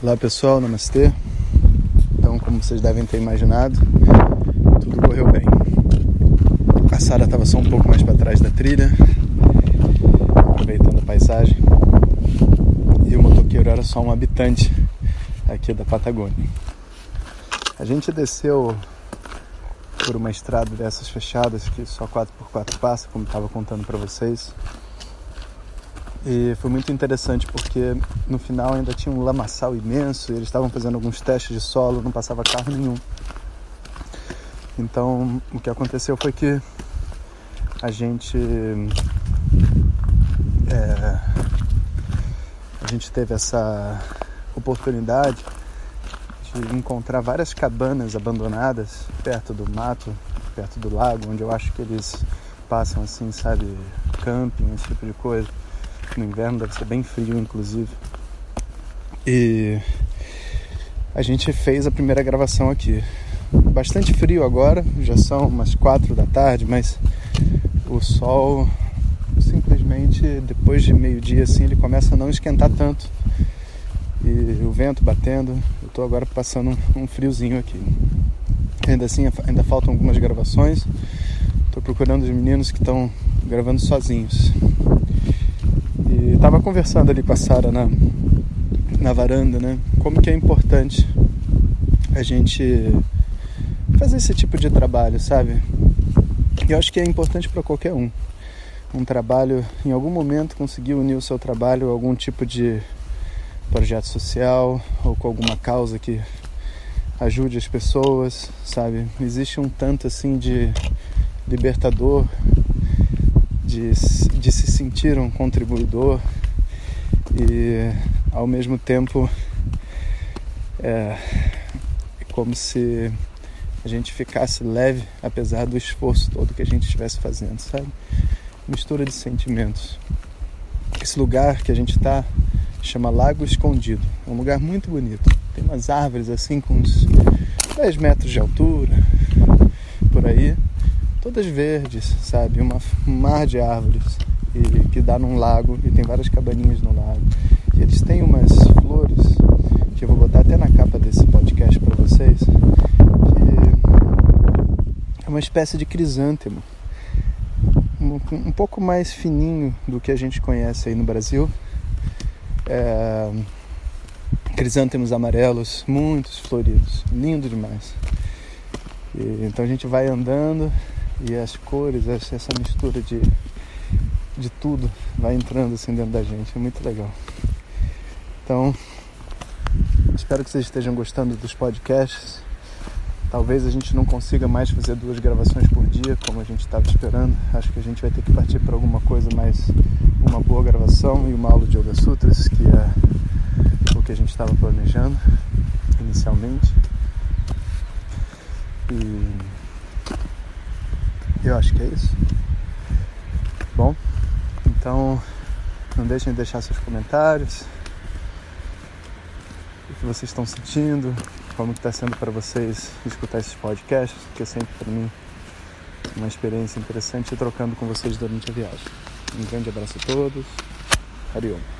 Olá pessoal, namastê. Então, como vocês devem ter imaginado, tudo correu bem. A Sara estava só um pouco mais para trás da trilha, aproveitando a paisagem. E o motoqueiro era só um habitante aqui da Patagônia. A gente desceu por uma estrada dessas fechadas que só 4x4 passa, como estava contando para vocês. E foi muito interessante porque no final ainda tinha um lamaçal imenso, e eles estavam fazendo alguns testes de solo, não passava carro nenhum. Então o que aconteceu foi que a gente é, a gente teve essa oportunidade de encontrar várias cabanas abandonadas perto do mato, perto do lago, onde eu acho que eles passam assim, sabe, camping, esse tipo de coisa. No inverno deve ser bem frio, inclusive. E a gente fez a primeira gravação aqui. Bastante frio agora, já são umas quatro da tarde, mas o sol simplesmente depois de meio-dia assim ele começa a não esquentar tanto. E o vento batendo, eu tô agora passando um friozinho aqui. Ainda assim, ainda faltam algumas gravações. Tô procurando os meninos que estão gravando sozinhos. E tava conversando ali com a Sara na, na varanda, né? Como que é importante a gente fazer esse tipo de trabalho, sabe? E eu acho que é importante para qualquer um. Um trabalho, em algum momento, conseguir unir o seu trabalho a algum tipo de projeto social ou com alguma causa que ajude as pessoas, sabe? Existe um tanto assim de libertador, de, de se sentir um contribuidor e ao mesmo tempo é, é como se a gente ficasse leve apesar do esforço todo que a gente estivesse fazendo, sabe? Mistura de sentimentos. Esse lugar que a gente está chama Lago Escondido. É um lugar muito bonito. Tem umas árvores assim com uns 10 metros de altura, por aí, todas verdes, sabe? Uma, um mar de árvores e, que dá num lago e tem várias cabaninhas no lago. E eles têm umas flores que eu vou botar até na capa desse podcast para vocês, que é uma espécie de crisântemo. Um, um pouco mais fininho do que a gente conhece aí no Brasil, é, crisântemos amarelos, muitos floridos, lindo demais. E, então a gente vai andando e as cores, essa mistura de, de tudo vai entrando assim dentro da gente, é muito legal. Então, espero que vocês estejam gostando dos podcasts. Talvez a gente não consiga mais fazer duas gravações por dia, como a gente estava esperando. Acho que a gente vai ter que partir para alguma coisa mais uma boa gravação e uma aula de Yoga Sutras, que é o que a gente estava planejando inicialmente. E eu acho que é isso. Bom, então não deixem de deixar seus comentários. O que vocês estão sentindo, como está sendo para vocês escutar esses podcasts, que é sempre para mim uma experiência interessante trocando com vocês durante a viagem. Um grande abraço a todos. Hariom.